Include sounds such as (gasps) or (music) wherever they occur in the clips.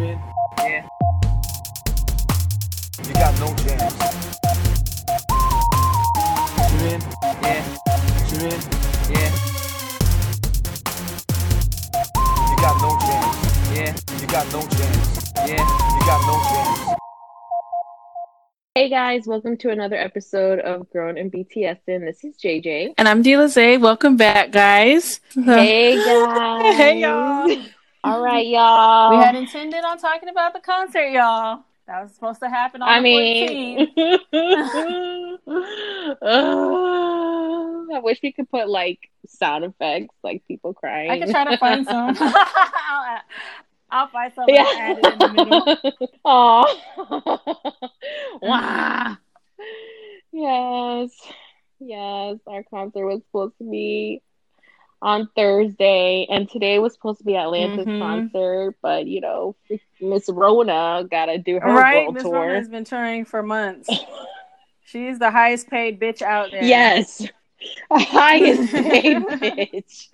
mean? Yeah. You got no chance. You mean? Yeah. You mean? Yeah. You got no chance. Yeah. You got no chance. Yeah. You got no chance. Hey guys, welcome to another episode of Grown and BTS. And this is JJ. And I'm Dila Zay. Welcome back, guys. Hey guys. (laughs) Hey, y'all. All (laughs) right, y'all. We had intended on talking about the concert, y'all. That was supposed to happen on I the mean, 14th. Uh, (laughs) I wish we could put like sound effects, like people crying. I could try to find some. I'll, (laughs) I'll find some and add in the middle. Aw. wow. Yes. Yes. Our concert was supposed to be on Thursday, and today was supposed to be Atlanta's Mhm. concert, but you know, Miss Rona gotta do her Right? world Miss tour. Rona has been touring for months. (laughs) She's the highest paid bitch out there. Yes. (laughs) Highest (laughs) paid bitch.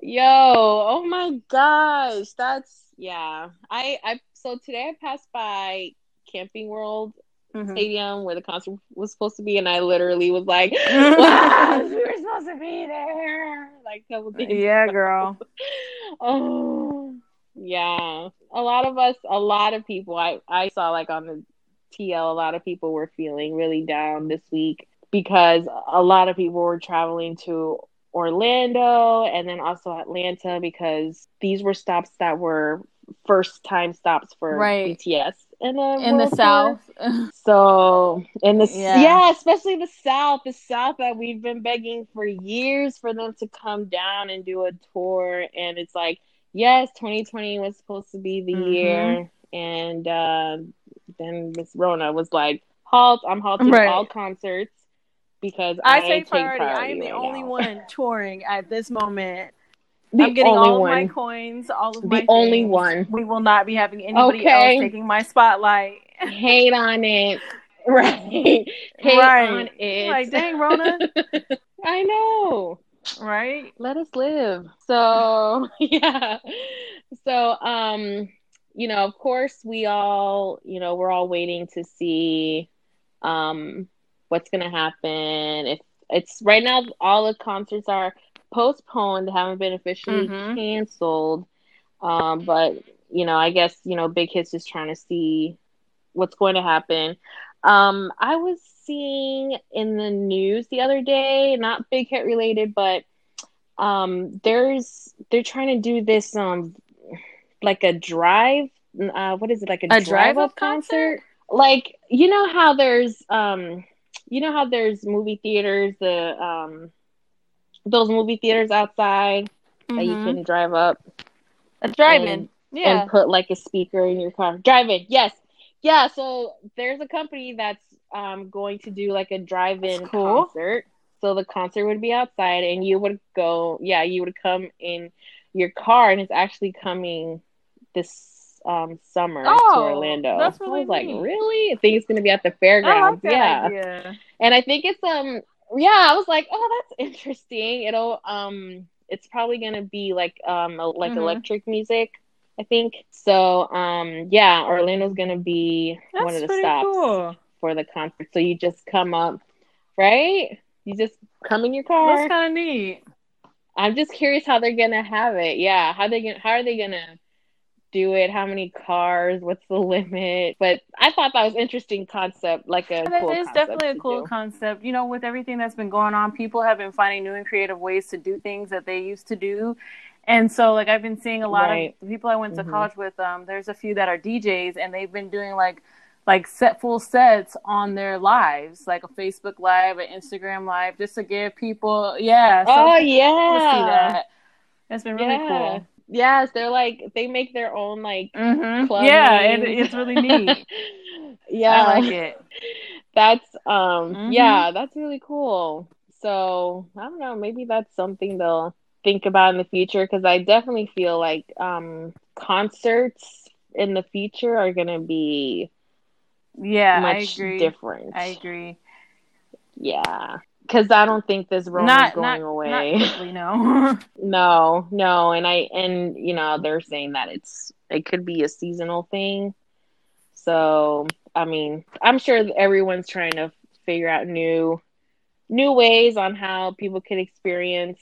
Yo, oh my gosh. That's yeah. I I so today I passed by Camping World Mhm. Stadium where the concert was supposed to be and I literally was like, (laughs) wow, we were supposed to be there. Like couple days Yeah, ago. (laughs) girl. Oh yeah. A lot of us a lot of people I, I saw like on the TL a lot of people were feeling really down this week because a lot of people were traveling to Orlando and then also Atlanta because these were stops that were first time stops for Right. BTS in the In the. South. (laughs) So in the Yeah. yeah. especially the South, the South that we've been begging for years for them to come down and do a tour, and it's like, yes, 2020 was supposed to be the Mhm. year, and uh, then Miss Rona was like, halt, I'm halting Right. all concerts because I, I say take priority. I am the right only now." one touring at this moment. The I'm getting all of one. my coins, all of The my only things. one. We will not be having anybody Okay. else taking my spotlight. Hate on it, (laughs) right? Hate Right. on it. Like, dang, Rona. (laughs) I know. right? let us live so (laughs) yeah so um you know of course we all you know we're all waiting to see um what's gonna happen if it's right now all the concerts are postponed they haven't been officially Mhm. canceled. Um but you know i guess you know big hits is trying to see what's going to happen. Um i was seeing in the news the other day not big hit related but um there's they're trying to do this um like a drive uh what is it like a, A drive drive-up up concert? Like you know how there's um you know how there's movie theaters the um those movie theaters outside that you Mhm. can drive up A drive-in. yeah. and put like a speaker in your car. Drive-in, yes, yeah. So there's a company that's um going to do like a drive-in cool. concert. So the concert would be outside, and you would go. Yeah, you would come in your car, and it's actually coming this um summer to Oh, Orlando. that's I really was like, really? I think it's gonna be at the I like fairgrounds. that yeah, idea. and I think it's um yeah, I was like, oh, that's (laughs) interesting. It'll um it's probably gonna be like um like Mhm. electric music, I think. So um yeah, Orlando's gonna be That's one of the stops cool. for the concert. So you just come up, right? You just come in your car. That's kind of neat. I'm just curious how they're gonna have it. Yeah, how they gonna how are they gonna do it? How many cars? What's the limit? But I thought that was interesting concept, like a That cool is definitely a cool do. concept. You know, with everything that's been going on, people have been finding new and creative ways to do things that they used to do. And so, like, I've been seeing a lot Right. of the people I went to Mhm. college with. Um, there's a few that are DJs, and they've been doing like, like set full sets on their lives, like a Facebook Live, an Instagram Live, just to give people, yeah. So Oh to see yeah. that. It's been really yeah. cool. Yes, they're like they make their own like hmm club. Yeah, names. it's really neat. (laughs) yeah, I like it. That's um Mhm. yeah, that's really cool. So I don't know, maybe that's something they'll think about in the future because I definitely feel like um concerts in the future are gonna be Yeah, I much agree. different. I agree. Yeah. Because I don't think this Rona's not going not away. Not quickly, no. (laughs) (laughs) no, no, and I and you know they're saying that it's it could be a seasonal thing. So I mean, I'm sure everyone's trying to figure out new new ways on how people can experience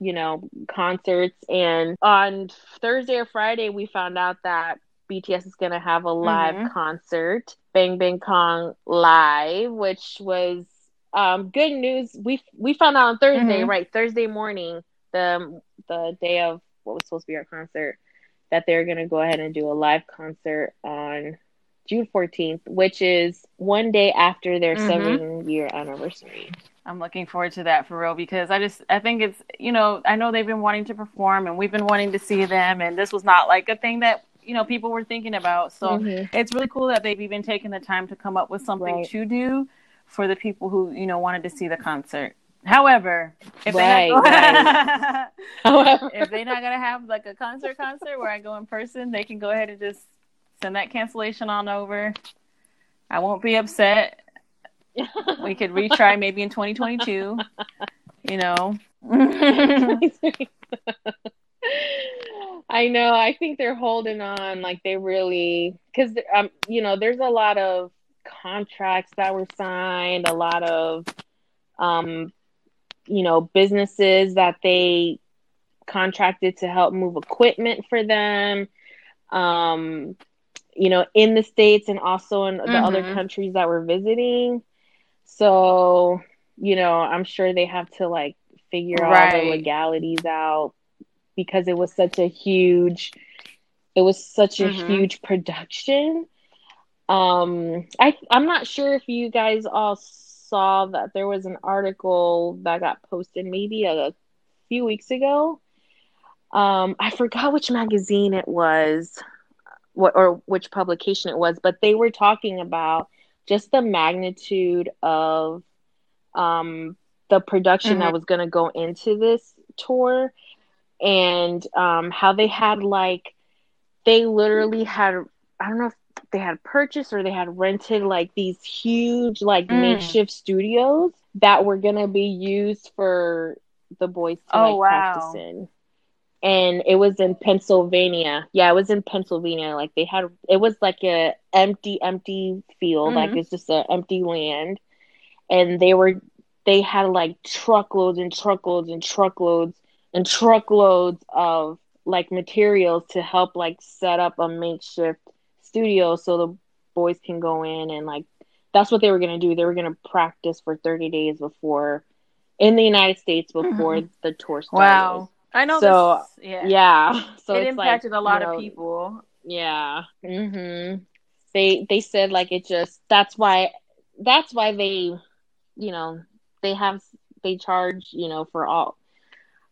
you know concerts and on thursday or friday we found out that bts is going to have a live Mhm. concert Bang Bang Con live which was um good news we we found out on thursday Mhm. right thursday morning the the day of what was supposed to be our concert that they're going to go ahead and do a live concert on June 14th, which is one day after their Mhm. seven year anniversary. I'm looking forward to that for real because I just I think it's you know I know they've been wanting to perform and we've been wanting to see them and this was not like a thing that you know people were thinking about so Mhm. it's really cool that they've even taken the time to come up with something Right. to do for the people who you know wanted to see the concert. However, if Right, they're not (laughs) However, if they're not gonna have like a concert concert where I go in person, they can go ahead and just send that cancellation on over. I won't be upset. We could retry maybe in 2022. You know. (laughs) I know. I think they're holding on like they really because um you know there's a lot of contracts that were signed, a lot of um you know businesses that they contracted to help move equipment for them. Um you know in the states and also in the other Mhm. countries that we're visiting. So, you know, I'm sure they have to like figure all the legalities out because it was such a huge it was such a Mhm. huge production. Um I I'm not sure if you guys all saw that there was an article that got posted maybe a, few weeks ago. Um I forgot which magazine it was what or which publication it was, but they were talking about just the magnitude of um the production that Mhm. was going to go into this tour and um how they had like they literally had I don't know if they had purchased or they had rented like these huge like Mm. makeshift studios that were going to be used for the boys to Oh, like wow. practice in and it was in Pennsylvania. Yeah, it was in Pennsylvania. Like they had, it was like a empty, empty field. Like Mhm. it's just an empty land, and they were, they had like truckloads and truckloads and truckloads and truckloads of like materials to help like set up a makeshift studio so the boys can go in and like that's what they were gonna do. They were gonna practice for thirty days before in the United States before the tour started. Wow. I know So, this. Yeah. Yeah. So it impacted like, a lot you of people. Yeah. Mhm. They they said like it just that's why that's why they you know they have they charge you know for all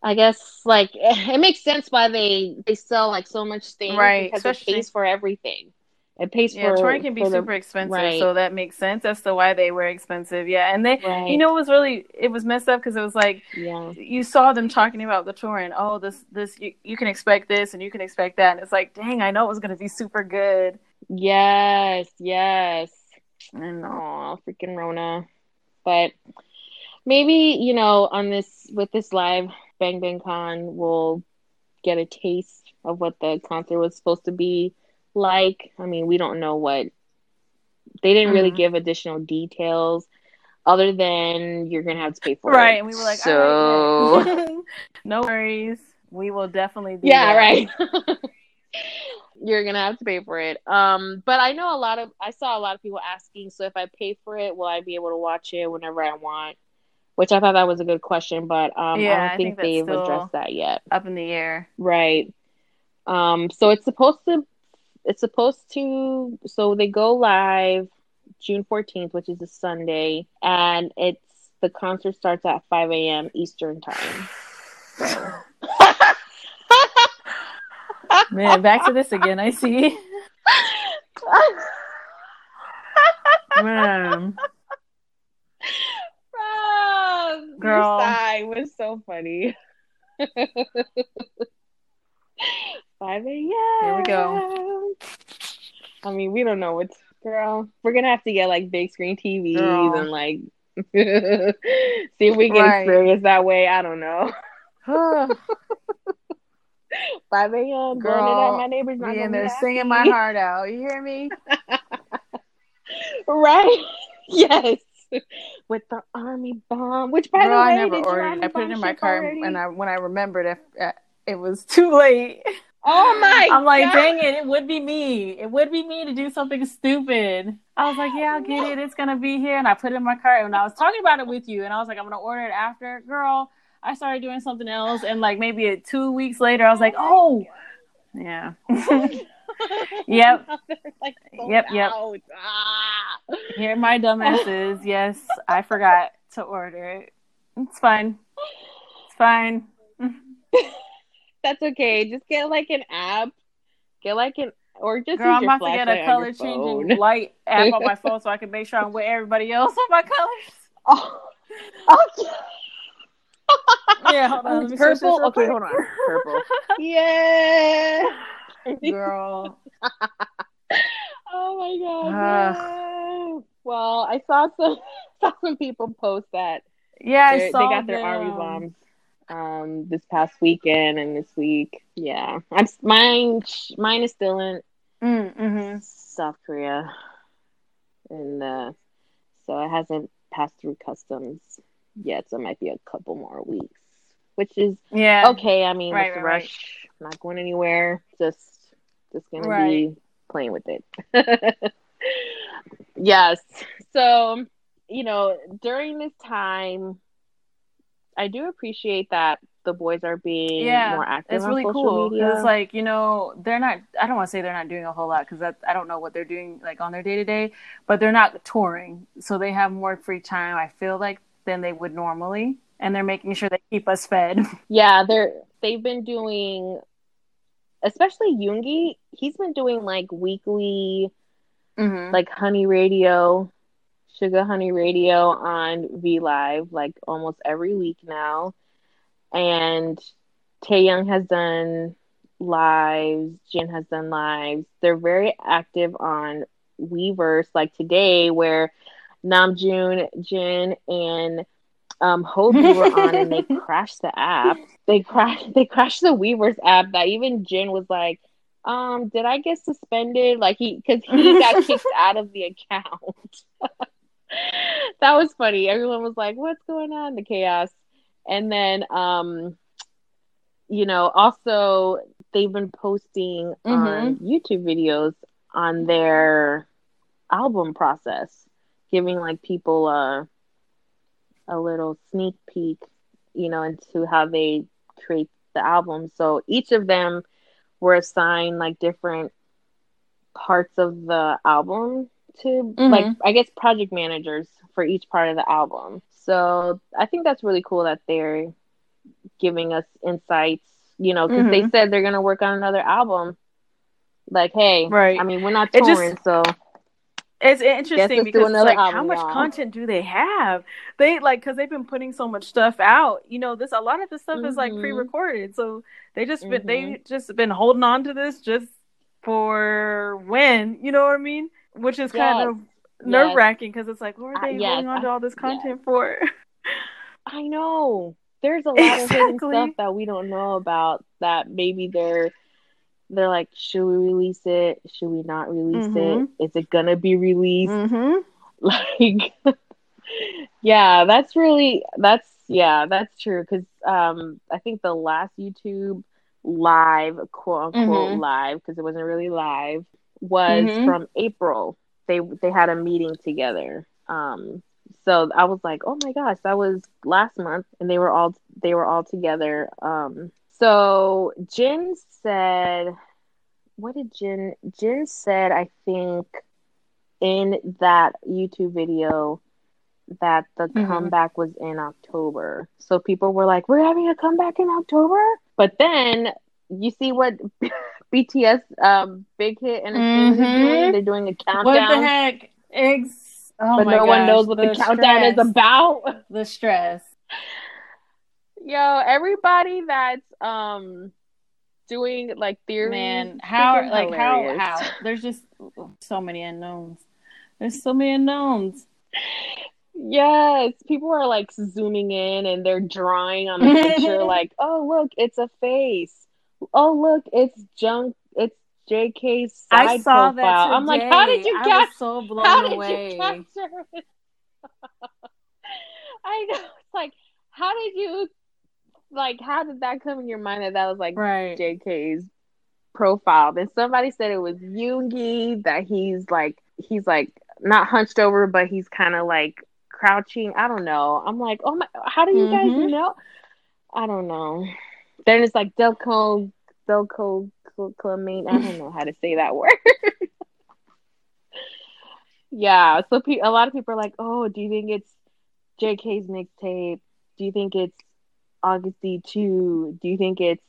I guess like (laughs) it makes sense why they they sell like so much things Right, because especially- it pays for everything. It pays Yeah, for touring can be for the- super expensive, right. so that makes sense as to why they were expensive. Yeah, and they, Right. you know, it was really it was messed up because it was like yeah. you saw them talking about the tour and oh, this this you, you can expect this and you can expect that, and it's like, dang, I know it was gonna be super good. Yes, yes. And Oh, freaking Rona. But maybe, you know, on this with this live Bang Bang Con we'll get a taste of what the concert was supposed to be like. I mean, we don't know what they didn't really Mhm. give additional details other than you're gonna have to pay for it. right, and we were like, so right, (laughs) no worries, we will definitely do yeah, that. right. (laughs) You're gonna have to pay for it. Um, but I know a lot of I saw a lot of people asking, so if I pay for it, will I be able to watch it whenever I want? Which I thought that was a good question, but um, Yeah, I don't I think, think they've addressed that yet. Up in the air. Right. Um, so it's supposed to it's supposed to so they go live June 14th, which is a Sunday, and it's the concert starts at 5 a.m. Eastern time. (laughs) Man, back to this again. I see. Man. Rob, Girl. Your sigh was so funny. (laughs) 5 a.m. Here we go. I mean, we don't know what's girl. We're gonna have to get like big screen TVs Girl. and like (laughs) See if we can Right. experience that way. I don't know. (sighs) 5 a.m. Girl, my neighbor's not be gonna in there singing my heart out. You hear me? (laughs) right? (laughs) yes. With the army bomb, which by Girl, the way, I never ordered. I put it in my cart, already? and I when I remembered it, uh, it was too late. Oh my! I'm like, God. dang it! It would be me. It would be me to do something stupid. I was like, yeah, I'll get it. It's gonna be here, and I put it in my cart. And I was talking about it with you, and I was like, I'm gonna order it after. Girl, I started doing something else, and like maybe two weeks later, I was like, oh, yeah. (laughs) Yep. (laughs) Like, Yep, yep. Ah. Here my dumbasses. (laughs) Yes, I forgot to order it. It's fine. It's fine. That's okay. Just get like an app. Get like an or just Girl, I'm about to get a color changing light app on my (laughs) phone so I can make sure I'm with everybody else on my colors. Oh, (laughs) okay. Yeah, hold on. Oh, let purple? Okay, hold on. Purple. (laughs) Yeah. Girl. Oh my god. Yeah. Well, I saw some saw some people post that Yeah, I they they saw got their army them. bombs um this past weekend and this week. Yeah, I'm mine. Mine is still in Mm, mhm. South Korea, and uh, so it hasn't passed through customs yet. So it might be a couple more weeks, which is Yeah. okay. I mean, Right, the right, right. rush? Not going anywhere. Just just gonna Right. be playing with it. (laughs) yes. So you know, during this time, I do appreciate that the boys are being Yeah, more active It's on really social cool. media. It's like, you know, they're not, I don't want to say they're not doing a whole lot because I don't know what they're doing like on their day to day, but they're not touring. So they have more free time, I feel like, than they would normally. And they're making sure they keep us fed. (laughs) Yeah, they're they've been doing, especially Yoongi. He's been doing like weekly, Mm-hmm. like Honey Radio, Sugar Honey Radio on V Live, like almost every week now. And Taehyung has done lives. Jin has done lives. They're very active on Weverse, like today, where Namjoon, Jin, and um Hobi were on and they (laughs) crashed the app. They crashed they crashed the Weverse app that even Jin was like, um, did I get suspended? Like he cause he got kicked (laughs) out of the account. (laughs) (laughs) that was funny. Everyone was like, What's going on? The chaos. And then um you know, also they've been posting on YouTube videos on their album process, giving like people a a little sneak peek, you know, into how they create the album. So each of them were assigned like different parts of the album to Mhm. like I guess project managers for each part of the album. So I think that's really cool that they're giving us insights, you know, because they Mhm. said they're gonna work on another album. Like, hey, Right. I mean, we're not It just- touring, so It's interesting because like, how much y'all. content do they have? They like because they've been putting so much stuff out. You know, this a lot of this stuff is like Mhm. pre-recorded, so they just been they Mhm. just been holding on to this just for when. You know what I mean? Which is kind Yes. of nerve wracking because it's like, what are Uh, they yes, holding on to all this content for? (laughs) I know there's a lot of hidden Exactly. stuff that we don't know about that maybe they're they're like, should we release it? Should we not release Mhm. it? Is it gonna be released? mm-hmm. (laughs) Like, yeah, that's really that's yeah, that's true. Because um, I think the last YouTube live, quote unquote Mhm. live, because it wasn't really live, was Mhm. from April. They they had a meeting together. Um, so I was like, oh my gosh, that was last month, and they were all they were all together. Um, so Jin said, what did Jin Jin said? I think in that YouTube video that the Mhm. comeback was in October. So people were like, "We're having a comeback in October." But then you see what BTS um, Big Hit and Mhm. doing. They're doing a countdown, What the heck? Ex- oh but no one knows what the, countdown is about. The stress. Yo, everybody that's um doing like theories, Man, how like how hilarious. how (laughs) there's just so many unknowns. There's so many unknowns. Yes, people are like zooming in and they're drawing on the picture (laughs) like, "Oh, look, it's a face. Oh, look, it's junk. It's JK's side I saw profile." that today. I'm like, "How did you catch? so blown How did away. you capture it?" (laughs) I know. It's like, how did you like? How did that come in your mind that that was like Right. JK's profile. Then somebody said it was Yoongi that he's like he's like not hunched over, but he's kind of like crouching. I don't know. I'm like, oh my, how do you Mhm. guys know? I don't know. Then it's like Delco Delco Clamine. I don't know how to say that (laughs) word. yeah. So pe- a lot of people are like, oh, do you think it's JK's mixtape? Do you think it's Agust D2? Do you think it's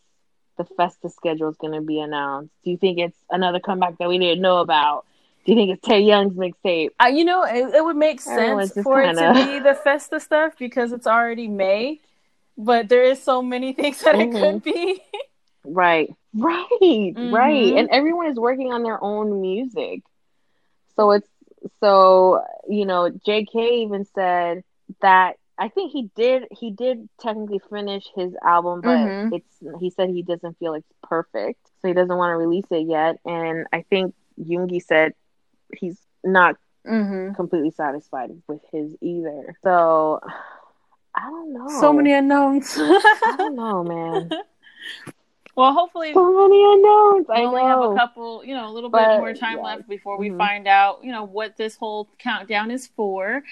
the Festa schedule is going to be announced? Do you think it's another comeback that we didn't know about? Do you think it's Taehyung's mixtape? Uh, you know, it, it would make sense for it to be the Festa stuff because it's already May, but there is so many (laughs) things that it could be. Right, right, right. Mhm. And everyone is working on their own music. So it's so you know, JK even said that I think he did he did technically finish his album, but Mhm. it's he said he doesn't feel it's perfect, so he doesn't want to release it yet. And I think Yoongi said he's not hmm completely satisfied with his either. So don't know. So many unknowns. I don't know, (laughs) man. well, hopefully So many unknowns. I only have a couple, you know, a little But, bit more time yeah. left before we Mhm. find out, you know, what this whole countdown is for.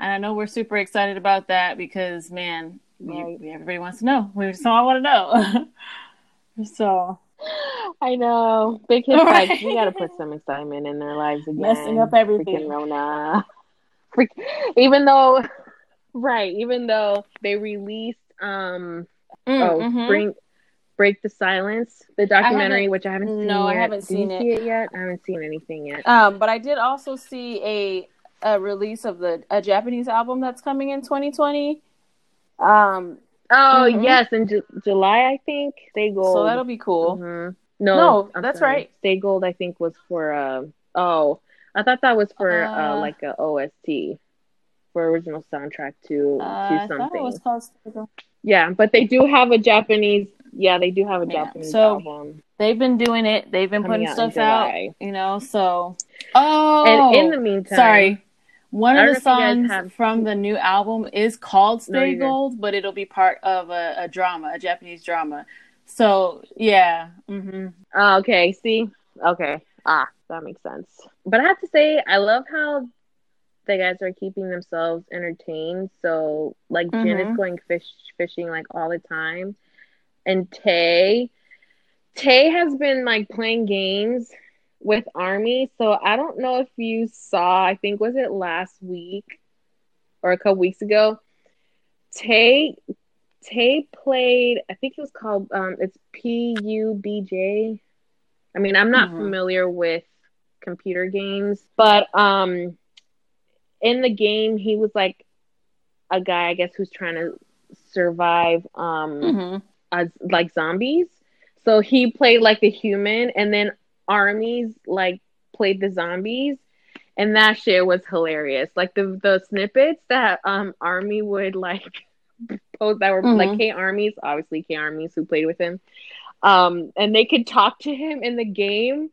And I know we're super excited about that because, man, Right. we- everybody wants to know. We just all want to know. (laughs) so I know. Big hits like Right. we gotta put some excitement in their lives (laughs) again. Messing up everything. Freaking Rona. Freak- even though right, even though they released um oh Mhm. bring break the silence, the documentary, haven't- which I haven't seen no, I haven't Did seen it. see it yet? I haven't seen anything yet. Um, but I did also see a a release of the a Japanese album that's coming in 2020. Um, Oh Mhm. yes, in Ju- July I think. Stay gold. so that'll be cool. Mhm. No, No, I'm that's sorry. right. Stay Gold, I think, was for. Uh, oh, I thought that was for uh, Uh, like a OST for original soundtrack to Uh, to something. was called. Yeah, but they do have a Japanese. Yeah, they do have a Yeah, Japanese so- album They've been doing it. They've been coming putting out stuff out. You know, so oh, And in the meantime, sorry. One of the know if you guys songs have- from the new album is called Stay you're. Gold, but it'll be part of a, a drama, a Japanese drama. So yeah, hmm Oh, okay. See, okay. Ah, that makes sense. But I have to say, I love how the guys are keeping themselves entertained. So, like, Jin Mhm. is going fish fishing like all the time, and Tay, Tay has been like playing games with Army. So I don't know if you saw. I think was it last week or a couple weeks ago. Tay Tay played. I think it was called. Um, it's P U B J. I mean, I'm not Mhm. familiar with computer games, but um, in the game, he was like a guy, I guess, who's trying to survive um hmm as like zombies. So he played like the human, and then armies like played the zombies, and that shit was hilarious. Like the the snippets that um army would like (laughs) post that were like Mhm. K armies, obviously K armies who played with him, um, and they could talk to him in the game.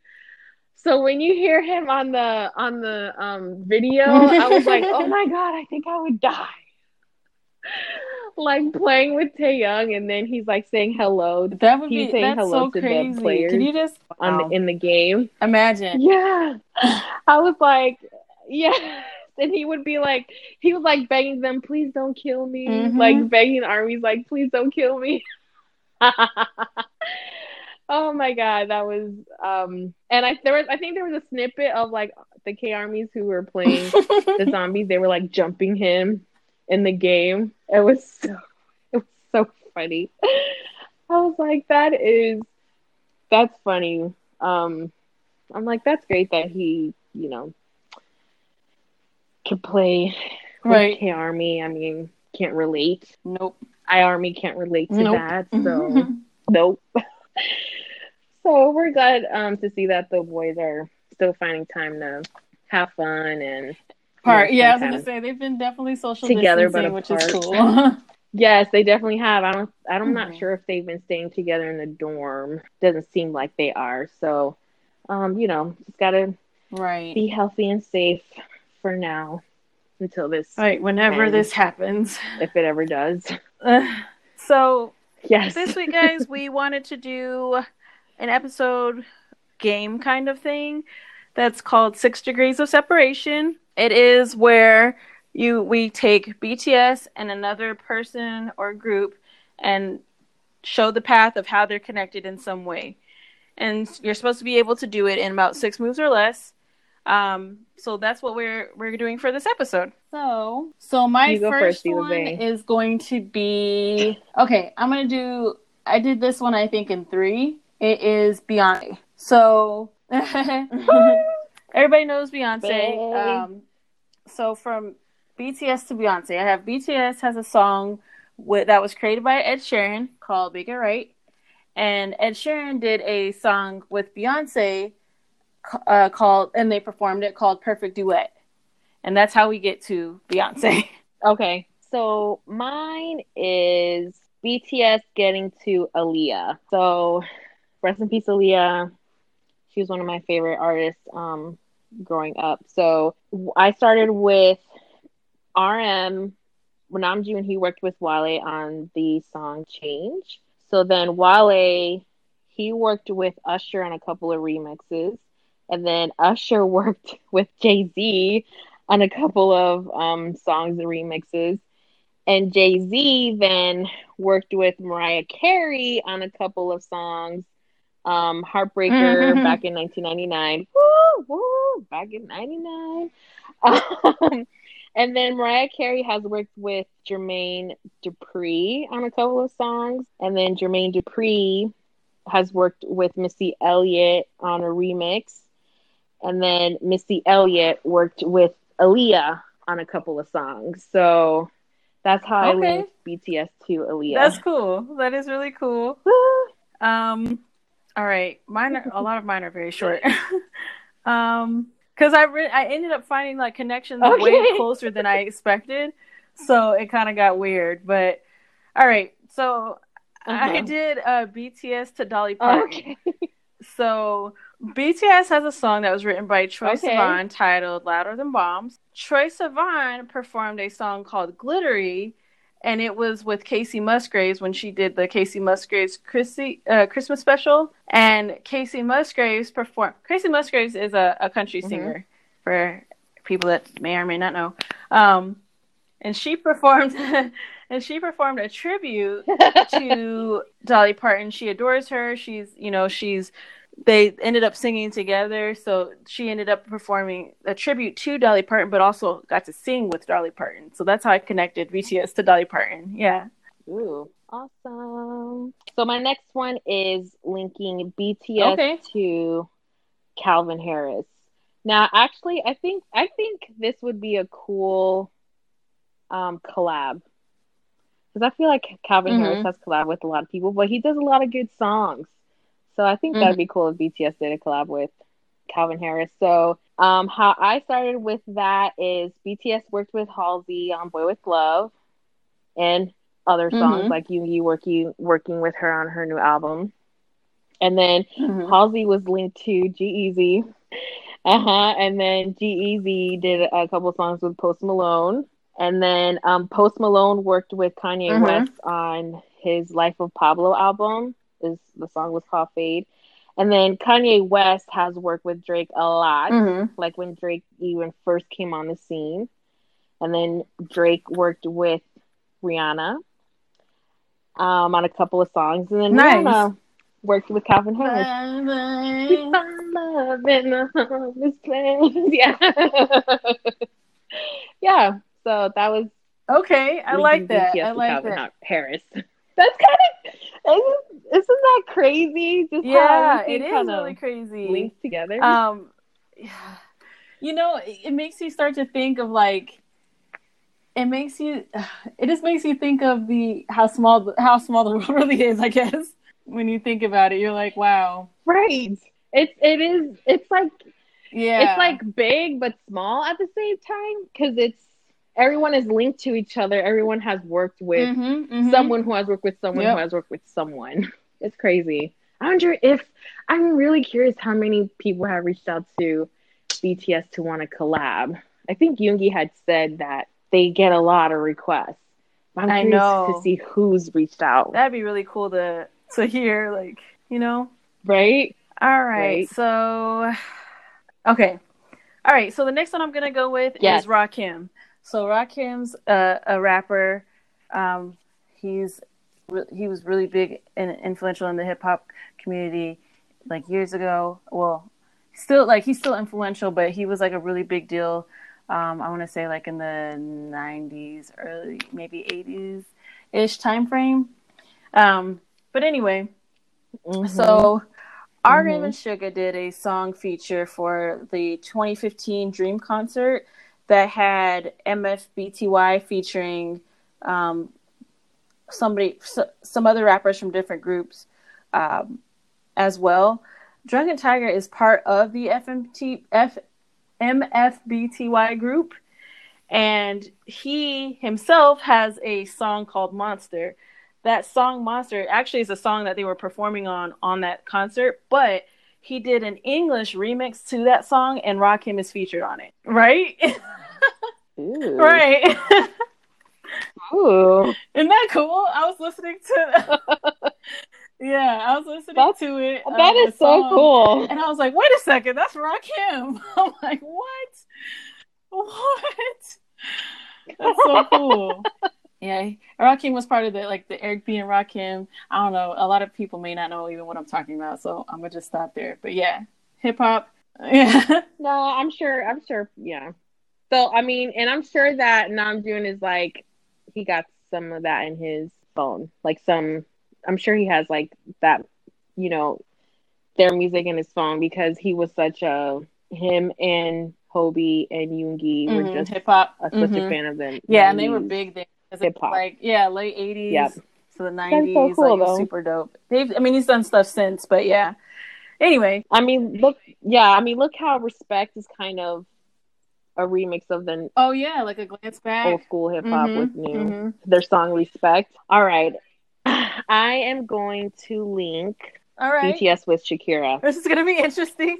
So when you hear him on the on the um video, I was like, oh my god, I think I would die. (laughs) like playing with Taehyung, and then he's like saying hello that would He's be saying that's hello so to the crazy. players Can you just on wow. the, in the game. imagine? Yeah, (laughs) I was like, yeah. (laughs) And he would be like, he was like begging them, please don't kill me. Mhm. Like begging armies, like, please don't kill me. Oh my god, that was um. And I there was I think there was a snippet of like the K armies who were playing (laughs) the zombies. They were like jumping him in the game. It was so it was so funny. I was like, that is that's funny. Um I'm like, that's great that he, you know, can play Right. K Army. I mean, can't relate. Nope. I Army can't relate to Nope. that. So nope. (laughs) so we're glad um to see that the boys are still finding time to have fun and Part. you know, Yeah, I was gonna say they've been definitely social Together, but distancing, which is apart. cool. (laughs) (laughs) Yes, they definitely have. I don't. I'm not Mhm. sure if they've been staying together in the dorm. Doesn't seem like they are. So, um, you know, just gotta right. be healthy and safe for now until this, Right. Whenever And- this happens. if it ever does. Uh, (laughs) so Yes. this week, guys, we wanted to do an episode game kind of thing that's called Six Degrees of Separation. It is where you we take BTS and another person or group and show the path of how they're connected in some way. And you're supposed to be able to do it in about six moves or less. Um, so that's what we're we're doing for this episode. So, so my first, first, one is going to be okay. I'm gonna do. I did this one I think in three. It is Beyonce. So (laughs) everybody knows Beyonce. Um, so from BTS to Beyonce, I have BTS has a song with, that was created by Ed Sheeran called "Make It Right," and Ed Sheeran did a song with Beyonce uh, called, and they performed it called "Perfect Duet," and that's how we get to Beyonce. (laughs) Okay, so mine is BTS getting to Aaliyah. So, rest in peace, Aaliyah. She was one of my favorite artists um, growing up. So, I started with RM. When Namjoon, he worked with Wale on the song Change. So then Wale, he worked with Usher on a couple of remixes. And then Usher (laughs) worked with Jay Z on a couple of um, songs and remixes. And Jay Z then worked with Mariah Carey on a couple of songs. Um, Heartbreaker Mhm. back in 1999. Woo, woo, back in 99. (laughs) Um, and then Mariah Carey has worked with Jermaine Dupri on a couple of songs. And then Jermaine Dupri has worked with Missy Elliott on a remix. And then Missy Elliott worked with Aaliyah on a couple of songs. So that's how I Okay. linked BTS to Aaliyah. That's cool. That is really cool. Um, all right, mine. Are, a lot of mine are very (laughs) short. (laughs) um, because I re- I ended up finding like connections way (laughs) closer than I expected, so it kind of got weird. But all right, so I Uh-huh. did uh BTS to Dolly Parton. Okay. So BTS has a song that was written by Troy Okay. Sivan titled "Louder Than Bombs." Troye Sivan performed a song called "Glittery," and it was with Kacey Musgraves when she did the Kacey Musgraves Chrissy, uh, Christmas special. And Kacey Musgraves performed. Kacey Musgraves is a, a country Mhm. singer for people that may or may not know. Um, and she performed. (laughs) and she performed a tribute (laughs) to Dolly Parton. She adores her. She's, you know, she's they ended up singing together, so she ended up performing a tribute to Dolly Parton, but also got to sing with Dolly Parton. So that's how I connected BTS to Dolly Parton. Yeah. Ooh, awesome. So my next one is linking BTS Okay. to Calvin Harris. Now, actually, I think I think this would be a cool um, collab because I feel like Calvin Mhm. Harris has collab with a lot of people, but he does a lot of good songs. So I think that'd be cool if BTS did a collab with Calvin Harris. So um, how I started with that is BTS worked with Halsey on Boy with Luv and other songs Mhm. like you you working working with her on her new album. And then Mhm. Halsey was linked to G. Uh huh. And then G did a couple songs with Post Malone. And then um, Post Malone worked with Kanye Mhm. West on his Life of Pablo album. Is the song was called Fade. And then Kanye West has worked with Drake a lot, Mhm. like when Drake even first came on the scene. And then Drake worked with Rihanna um, on a couple of songs. And then Nice. Rihanna worked with Calvin Harris. Bye-bye. We found love in a homeless place. Yeah. (laughs) yeah. So that was Okay, I like that. I like Calvin that. Har- Harris. That's kind of isn't, isn't that crazy? Just Yeah, how it kind really of crazy. linked together. Um, yeah. you know, it it makes you start to think of like, it makes you, (sighs) it just makes you think of the how small the- how small the (laughs) world really is. I guess when you think about it, you're like, wow. right. It's it is it's like Yeah. it's like big but small at the same time because it's everyone is linked to each other. Everyone has worked with Mhm, mhm. someone who has worked with someone Yep. who has worked with someone. (laughs) It's crazy. I wonder if I'm really curious how many people have reached out to BTS to want to collab. I think Yoongi had said that they get a lot of requests. I'm I curious know. to see who's reached out. That'd be really cool to to hear, like, you know. right? All right. Right. So okay. All right. So the next one I'm gonna go with Yes. is Rakim. So Rakim's uh, a rapper. Um, he's re- he was really big and influential in the hip hop community like years ago. Well, still like he's still influential, but he was like a really big deal. Um, I want to say like in the '90s, early maybe '80s ish time frame. Um, but anyway, Mhm. so RM Mhm. and Suga did a song feature for the 2015 Dream concert that had MFBTY featuring um, somebody, s- some other rappers from different groups um, as well. Drunken Tiger is part of the FMT, F, MFBTY group, and he himself has a song called Monster that song monster actually is a song that they were performing on on that concert but he did an english remix to that song and rakim is featured on it. Right? (laughs) Right. Ooh. isn't that cool? I was listening to (laughs) yeah i was listening That's- to it That um, the is so cool. and i was like wait a second that's rakim (laughs) i'm like what? What? That's so cool Yeah, Rakim was part of the like the Eric B and Rakim. I don't know. A lot of people may not know even what I'm talking about, so I'm gonna just stop there. But yeah, hip hop. (laughs) Yeah, No, I'm sure. I'm sure. Yeah. So I mean, and I'm sure that Namjoon is like he got some of that in his phone. Like some, I'm sure he has like that, you know, their music in his phone because he was such a him and Hobi and Yoongi were just hip hop. a, such a fan of them. Mm-hmm. Yeah, and they were big then. Hip hop. Like yeah, late '80s Yep. to the '90s. so cool, like, it was though. super dope. They've. I mean, he's done stuff since, but yeah. Anyway, I mean, look. Yeah, I mean, look how Respect is kind of a remix of the oh yeah, like a glance back. old school hip hop Mhm, with new. mhm. their song Respect. All right. (sighs) I am going to link All right, BTS with Shakira. (laughs) this is gonna be interesting.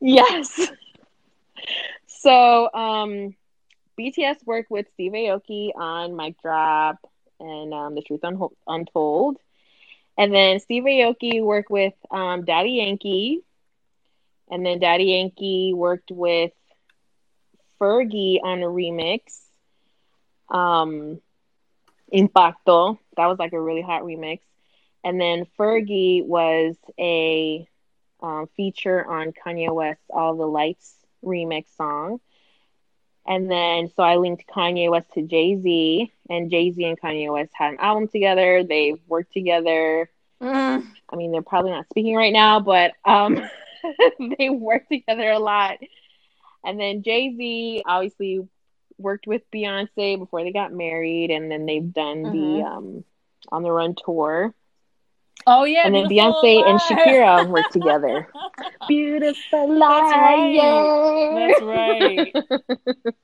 Yes. So, um, BTS worked with Steve Aoki on Mic Drop and um, The Truth Untold. And then Steve Aoki worked with um, Daddy Yankee. And then Daddy Yankee worked with Fergie on a remix. Um, Impacto. That was like a really hot remix. And then Fergie was a um, feature on Kanye West's All the Lights remix song. And then, so I linked Kanye West to Jay Z, and Jay Z and Kanye West had an album together. They worked together. Mm. I mean, they're probably not speaking right now, but um, (laughs) they worked together a lot. And then Jay Z obviously worked with Beyonce before they got married, and then they've done the Mhm. um, On the Run tour. Oh yeah, and then Beyonce and Shakira (laughs) worked together. Beautiful liar. That's right. (laughs)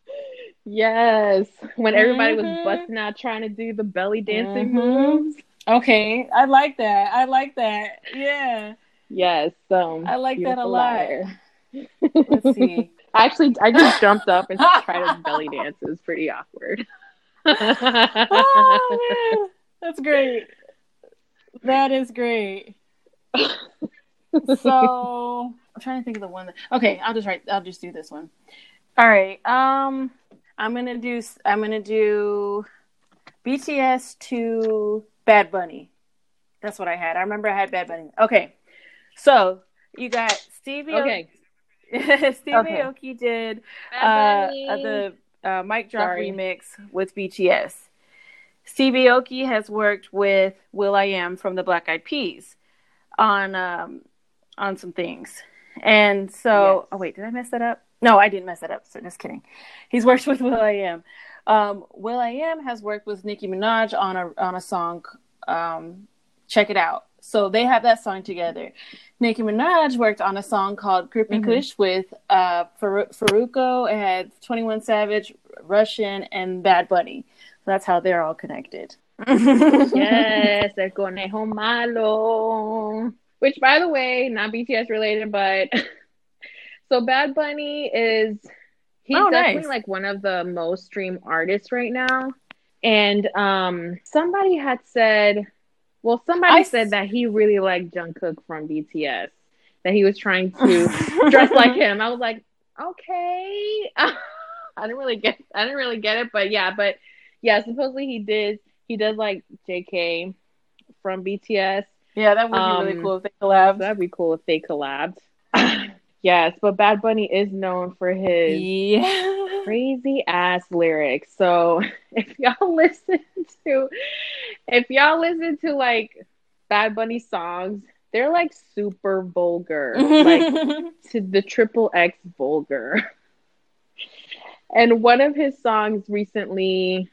yes. When everybody was Mhm. busting out trying to do the belly dancing Mhm. moves. Okay, I like that. I like that. Yeah. Yes. Um, I like that a lot. Let's see. (laughs) Actually, I just jumped up and tried to belly dance. It was pretty awkward. oh man, that's great. That is great. So I'm trying to think of the one. That, okay, I'll just write. I'll just do this one. All right. Um, I'm gonna do. I'm gonna do BTS to Bad Bunny. That's what I had. I remember I had Bad Bunny. Okay, so you got Stevie. okay. (laughs) Stevie Okay. Aoki did uh, the uh, Mic Drop Sorry. remix with BTS. Stevie Aoki has worked with Will I Am from the Black Eyed Peas on um, on some things, and so Yes. oh wait, did I mess that up? No, I didn't mess that up. So just kidding. He's worked (laughs) with Will I Am. Um, Will I Am has worked with Nicki Minaj on a on a song. Um, check it out. So they have that song together. Nicki Minaj worked on a song called Mhm. Kush with uh, Faru- Farruko and 21 Savage, Rvssian, and Bad Bunny. That's how they're all connected. yes, el (laughs) conejo malo. Which, by the way, not BTS related, but (laughs) so Bad Bunny is he's Oh, definitely nice. like one of the most streamed artists right now. And um, somebody had said, well, somebody I s- said that he really liked Jungkook from BTS, that he was trying to (laughs) dress like him. I was like, okay. I didn't really get I didn't really get it, but yeah, but yeah, supposedly he did he does like JK from BTS. Yeah, that would be Um, really cool if they collabed. That'd be cool if they collabed. (laughs) yes, but Bad Bunny is known for his Yeah. crazy ass lyrics. So (laughs) if y'all listen to if y'all listen to like Bad Bunny songs, they're like super vulgar. like (laughs) to the triple X vulgar. and one of his songs recently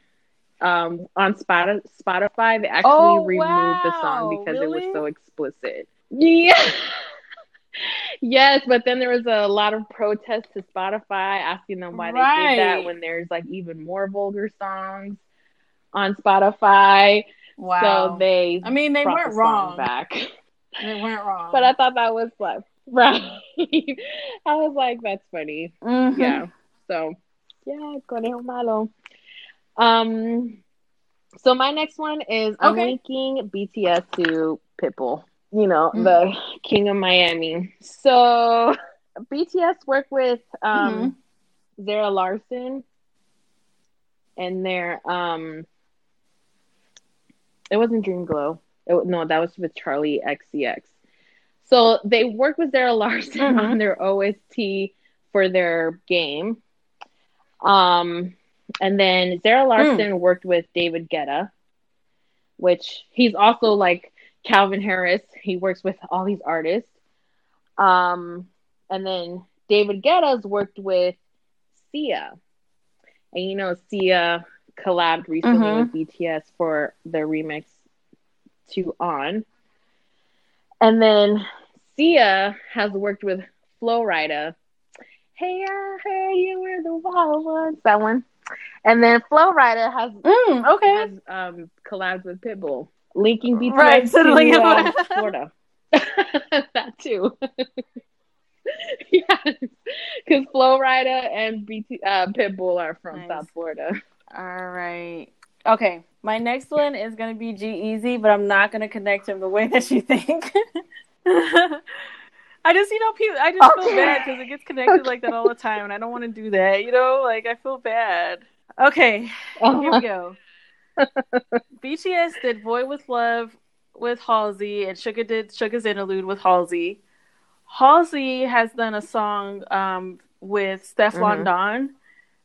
um, on Spot- Spotify, they actually Oh, removed the song wow. because it was so explicit. Yeah. (laughs) yes, but then there was a lot of protests to Spotify asking them why they did that when there's like even more vulgar songs on Spotify. wow. So they I mean, they weren't the wrong. back. They weren't wrong. But I thought that was like (laughs) right. I was like, that's funny. Mhm. Yeah. So yeah, conejo malo. Um so my next one is I'm Okay. linking BTS to Pitbull. You know, Mhm. the King of Miami. So BTS work with um Zara Larsson and their um it wasn't Dream Glow. It, no, that was with Charli XCX. So they worked with Zara Larsson (laughs) Mhm. on their OST for their game. Um and then Zara Larsson worked with David Guetta, which he's also like Calvin Harris. He works with all these artists. Um, and then David Guetta's worked with Sia. And you know, Sia collabed recently Mhm. with BTS for their remix to On. And then Sia has worked with Flo Rida. Hey, I heard you were the wild ones. That one. And then Flo Rida has Mm, okay. has um collabed with Pitbull, linking BTS Right, to suddenly- uh, Florida. that too. (laughs) yes, because Flo Rida and BT uh, Pitbull are from Nice. South Florida. All right. Okay. My next one is gonna be G-Eazy, but I'm not gonna connect him the way that you think. (laughs) I just, you know, people. I just feel bad because it gets connected like that all the time, and I don't want to do that. You know, like I feel bad. Okay, here we go. BTS did "Boy with Luv" with Halsey, and Suga did "Suga's Interlude" with Halsey. Halsey has done a song um, with Stefflon Mhm. Don.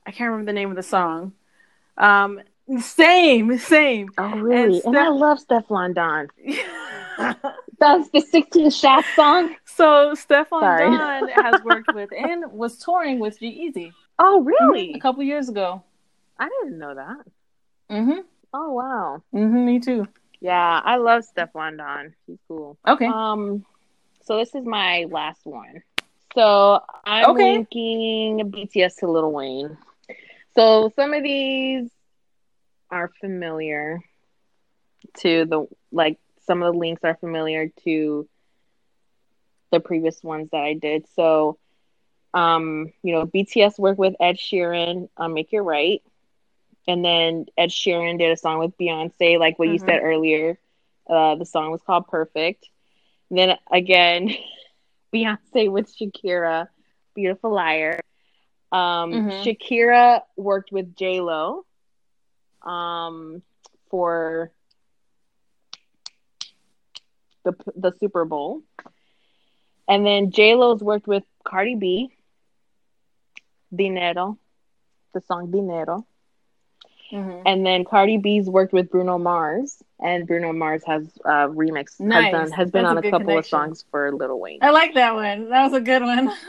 I can't remember the name of the song. Um, same, same. Oh, really? And And, I Steph- love Stefflon Don. (laughs) That's the 16 Shot song. so Stefflon Sorry. Don has worked with and was touring with G-Eazy (laughs) Oh, really? a couple years ago. I didn't know that. Mm-hmm. Oh, wow. Mm-hmm. Me too. Yeah, I love Stefflon Don. He's cool. Okay. Um, so this is my last one. So I'm Okay. linking BTS to Lil Wayne. So some of these are familiar to the like some of the links are familiar to the previous ones that I did. So um, you know, BTS worked with Ed Sheeran on Make It Right. And then Ed Sheeran did a song with Beyonce, like what you Mhm. said earlier. Uh, the song was called Perfect. And then again, (laughs) Beyonce with Shakira, Beautiful Liar. Um, Mhm. Shakira worked with J Lo um, for the the Super Bowl, and then J Lo's worked with Cardi B. Dinero, the song Dinero. Mm-hmm. And then Cardi B's worked with Bruno Mars, and Bruno Mars has uh, remix Nice. has done has been That's on a a couple of songs for Lil Wayne. I like that one. That was a good one. (laughs)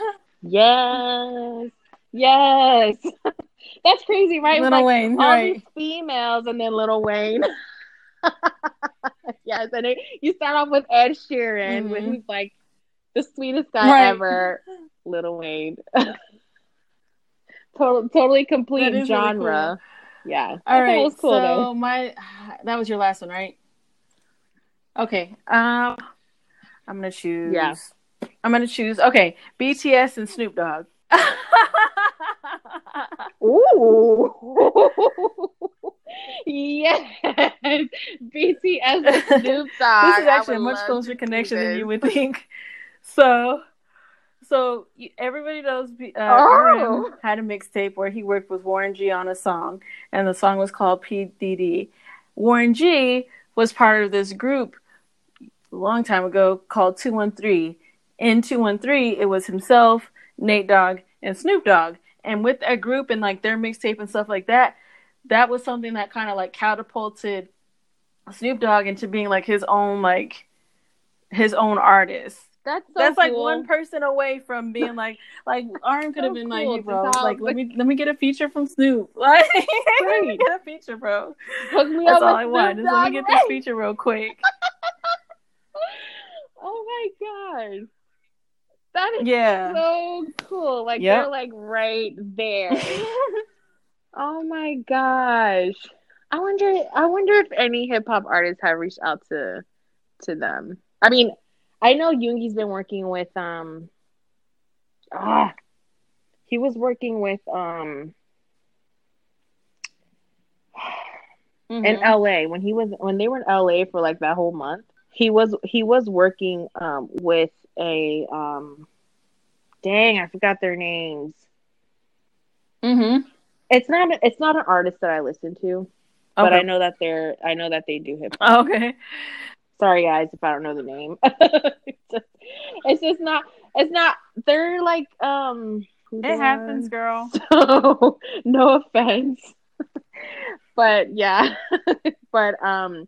Yes, yes, (laughs) that's crazy, right? Little like Wayne, all right? these females, and then Lil Wayne. (laughs) yes, and it, you start off with Ed Sheeran, Mhm. when he's like the sweetest guy Right. ever. Lil Wayne. Total, totally complete is really genre. Yeah, All right. was cool so though. my that was your last one, right? Okay. Um, I'm gonna choose. Yeah. I'm gonna choose. Okay, BTS and Snoop Dogg. (laughs) Ooh. (laughs) yes. BTS and (laughs) Snoop Dogg. this is actually a much closer connection than you would think. So, so everybody knows uh, Oh. RM had a mixtape where he worked with Warren G on a song, and the song was called PDD. Warren G was part of this group a long time ago called 213. In 213, it was himself, Nate Dogg, and Snoop Dogg. And with that group and like their mixtape and stuff like that, that was something that kind of like catapulted Snoop Dogg into being like his own like his own artist. That's so That's like one person away from being like like RM could have So been like, hey, bro, like let me let me get a feature from Snoop. (laughs) Like let me (laughs) get a feature, bro. Hook me That's all I want. Just let me get this feature real quick. (laughs) Oh my god. That is Yeah. so cool. Like Yep. they're like right there. oh my gosh. I wonder I wonder if any hip hop artists have reached out to to them. I mean, I know Yoongi's been working with um ah he was working with um in Mhm. LA when he was when they were in LA for like that whole month. He was he was working um with a um dang, I forgot their names. Mhm. It's not it's not an artist that I listen to, but I know that they're I know that they do hip hop. Oh, okay. Sorry guys if I don't know the name. (laughs) it's, just, it's just not it's not they're like um It happens, girl. (laughs) So no offense. (laughs) but yeah. but um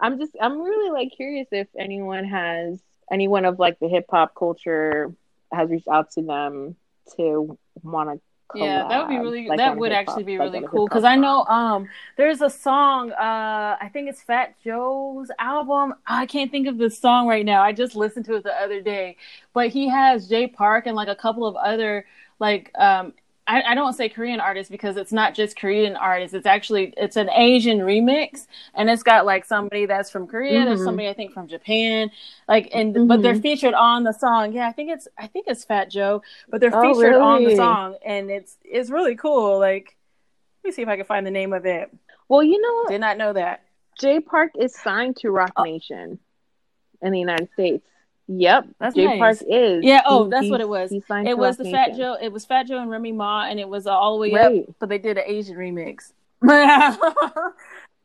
I'm just I'm really like curious if anyone has anyone of like the hip hop culture has reached out to them to want to Yeah, that would be really like, that would actually be like, really cool because I know um there's a song uh I think it's Fat Joe's album. I can't think of the song right now. I just listened to it the other day. But he has Jay Park and like a couple of other like um I, I don't say Korean artists because it's not just Korean artists it's actually it's an Asian remix and it's got like somebody that's from Korea there's Mhm. somebody I think from Japan like and but they're Mhm. featured on the song yeah I think it's I think it's Fat Joe but they're Oh, featured on the song and it's it's really cool like let me see if i can find the name of it Well, you know, did not know that Jay Park is signed to Roc Oh. Nation in the United States. Yep, That's Jay nice. Park is. Yeah, oh, He- that's what it was. it was the fat joe it was fat joe and remy ma and it was all the way Right. up but they did an asian remix (laughs)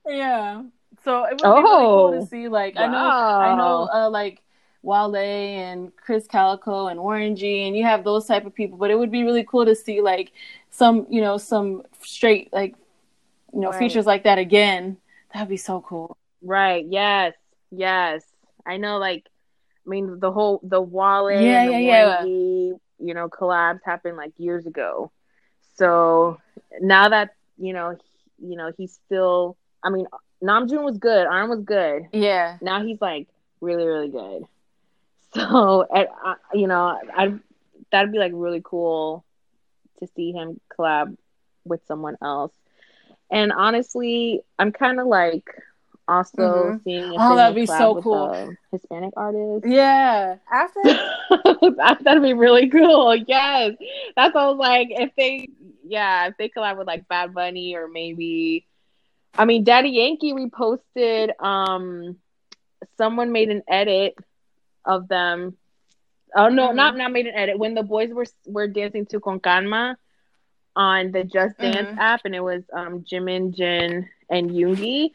yeah so it would be really cool Oh. to see like i know i know uh like Wale and Chris Calico and G and you have those type of people, but it would be really cool to see like some, you know, some straight like you know, Right. features like that again. That'd be so cool. Right. Yes. Yes. I know. Like, I mean, the whole the Wale Yeah, yeah, G, you know, collabs happened like years ago. So now that you know, he, you know, he's still. I mean, Namjoon was good. RM was good. Yeah. Now he's like really, really good. (laughs) So, I, uh, you know, I that'd be like really cool to see him collab with someone else. And honestly, I'm kind of like also Mhm. seeing if Oh, that'd be so cool. Hispanic artist. Yeah. (laughs) After that, that'd be really cool. Yes, that's what I was like. If they, yeah, if they collab with like Bad Bunny or maybe, I mean, Daddy Yankee reposted. Um, someone made an edit of them. Oh no, Mhm. not not made an edit. When the boys were were dancing to Con Calma on the Just Dance Mhm. app, and it was um Jimin, Jin, and Yoongi.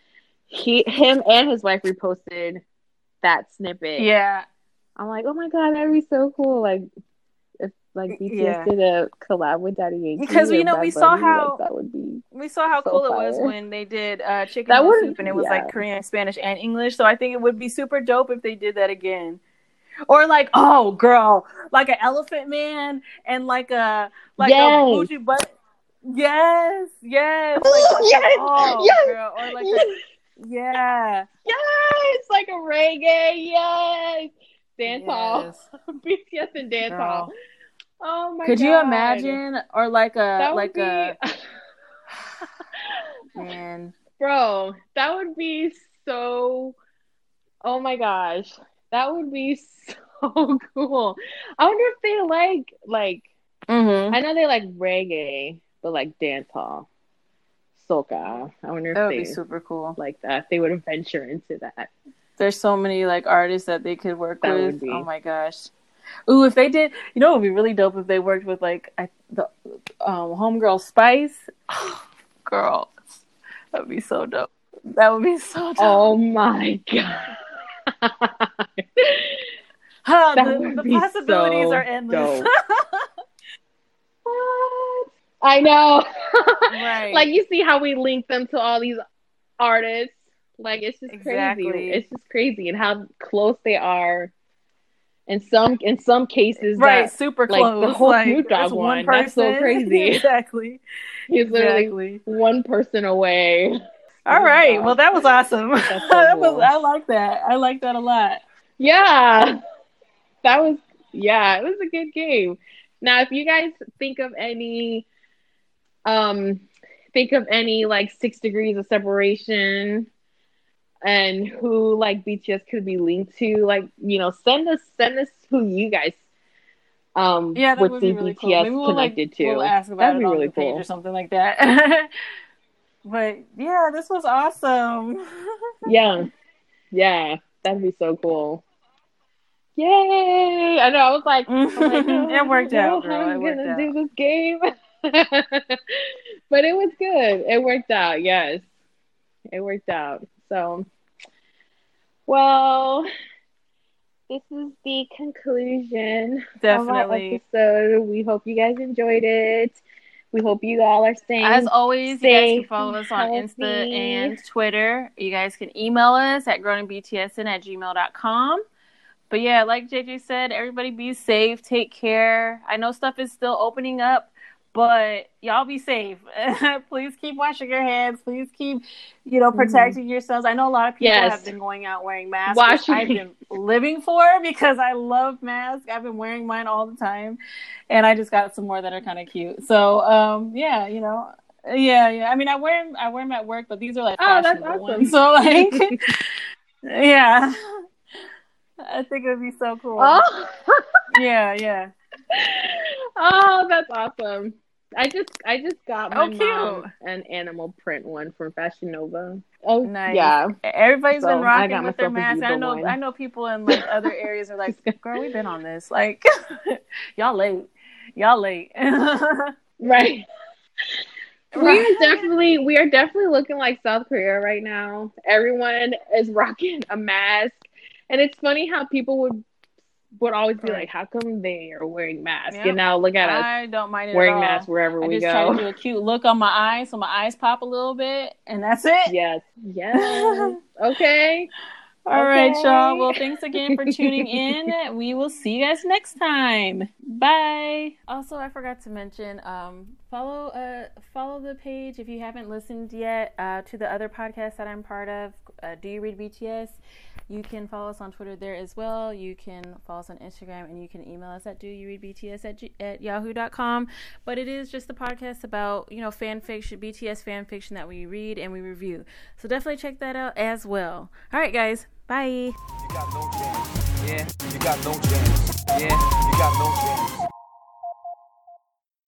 He, him, and his wife reposted that snippet. Yeah. I'm like, oh my god, that'd be so cool. Like, if like BTS Yeah. did a collab with Daddy Yankee, Because, you know, Bad we saw how- like, that would be. We saw how So cool it was when they did uh, Chicken That would- Soup and it was yeah. like Korean, Spanish, and English. So I think it would be super dope if they did that again. Or like, oh girl, like an Elephant Man and like a like Yes. a Fuji but yes, yes, like, Yes, oh yes, girl, or like yes. a Yeah. Yes, like a reggae. Yes, dance hall. (laughs) Yes. BTS and dance Girl. hall. Oh my Could god! you imagine, or like a That like be, a (sighs) man? bro. That would be so. Oh my gosh, that would be (laughs) so cool. I wonder if they like like. Mm-hmm. I know they like reggae, but like dance hall, soca. I wonder if That would be super cool. like that. They would venture into that. There's so many like artists that they could work That with. Oh my gosh. Ooh, if they did, you know, it would be really dope if they worked with like I, the um, homegirl Spice. (gasps) (gasps) Girl, that would be so dope. That would be so dope. Oh my god. Huh, that the, the possibilities so are endless. (laughs) (laughs) I know. (laughs) Right. Like you see how we link them to all these artists. Like it's just Exactly. crazy. It's just crazy and how close they are. In some in some cases, right, that super like, close. the whole like, Snoop Dogg one, that's so person. (laughs) crazy. exactly. he's literally Exactly. one person away. All Oh, right. Well, that was awesome. (laughs) So that was. I like that. I like that a lot. Yeah, that was yeah, it was a good game. Now, if you guys think of any, um, think of any like six degrees of separation, and who like BTS could be linked to, like you know, send us send us who you guys um Yeah, that would would be really BTS cool. We'll like connected to. we'll ask about That'd it be really cool. or something like that. (laughs) but yeah, this was awesome. (laughs) Yeah, yeah, that'd be so cool. Yay! I know. I was like, like, oh, (laughs) it worked out, girl. I'm worked gonna out. do this game, (laughs) but it was good. It worked out. Yes, it worked out. So, well, this is the conclusion of our episode. We hope you guys enjoyed it. We hope you all are staying. As always, you guys can follow us on Insta and Twitter. You guys can email us at growningbtsn at gmail.com. But yeah, like JJ said, everybody be safe, take care. I know stuff is still opening up, but y'all be safe. (laughs) Please keep washing your hands. Please keep, you know, protecting yourselves. I know a lot of people Mm-hmm. Yes. have been going out wearing masks, Wash I've been living for (laughs) because I love masks. I've been wearing mine all the time, and I just got some more that are kind of cute. So, um, yeah, you know, yeah, yeah. I mean, I wear 'em- I wear them at work, but these are like Oh, that's awesome. ones. So, like, (laughs) yeah, I think it would be so cool. Oh. Yeah, yeah. oh, that's awesome. I just I just got oh, my Oh, cute. mom an animal print one from Fashion Nova. Oh, Nice. yeah. Everybody's So, been I rocking got with their masks. I know. one. I know people in like other (laughs) areas are like, (laughs) "Girl, we've been on this. Like, (laughs) y'all late. Y'all late." Right. We are definitely we are definitely looking like South Korea right now. Everyone is rocking a mask. And it's funny how people would would always be Right. like, How come they are wearing masks? Yep. And now look at us I don't mind it wearing at all. masks wherever I we just try to do a cute look on my eyes, so my eyes pop a little bit, and that's it. Yes. Yes. (laughs) Okay. All right, Okay. y'all. Well, thanks again for tuning in. (laughs) We will see you guys next time. Bye. Also, I forgot to mention, um, follow uh, follow the page if you haven't listened yet uh, to the other podcast that I'm part of. Uh, Do you read BTS? You can follow us on Twitter there as well. You can follow us on Instagram, and you can email us at do you read BTS at, g- at yahoo.com. But it is just a podcast about you know fan fiction, BTS fan fiction that we read and we review. So definitely check that out as well. All right, guys. Bye. You got no chance. Yeah, you got no chance. Yeah, you got no chance.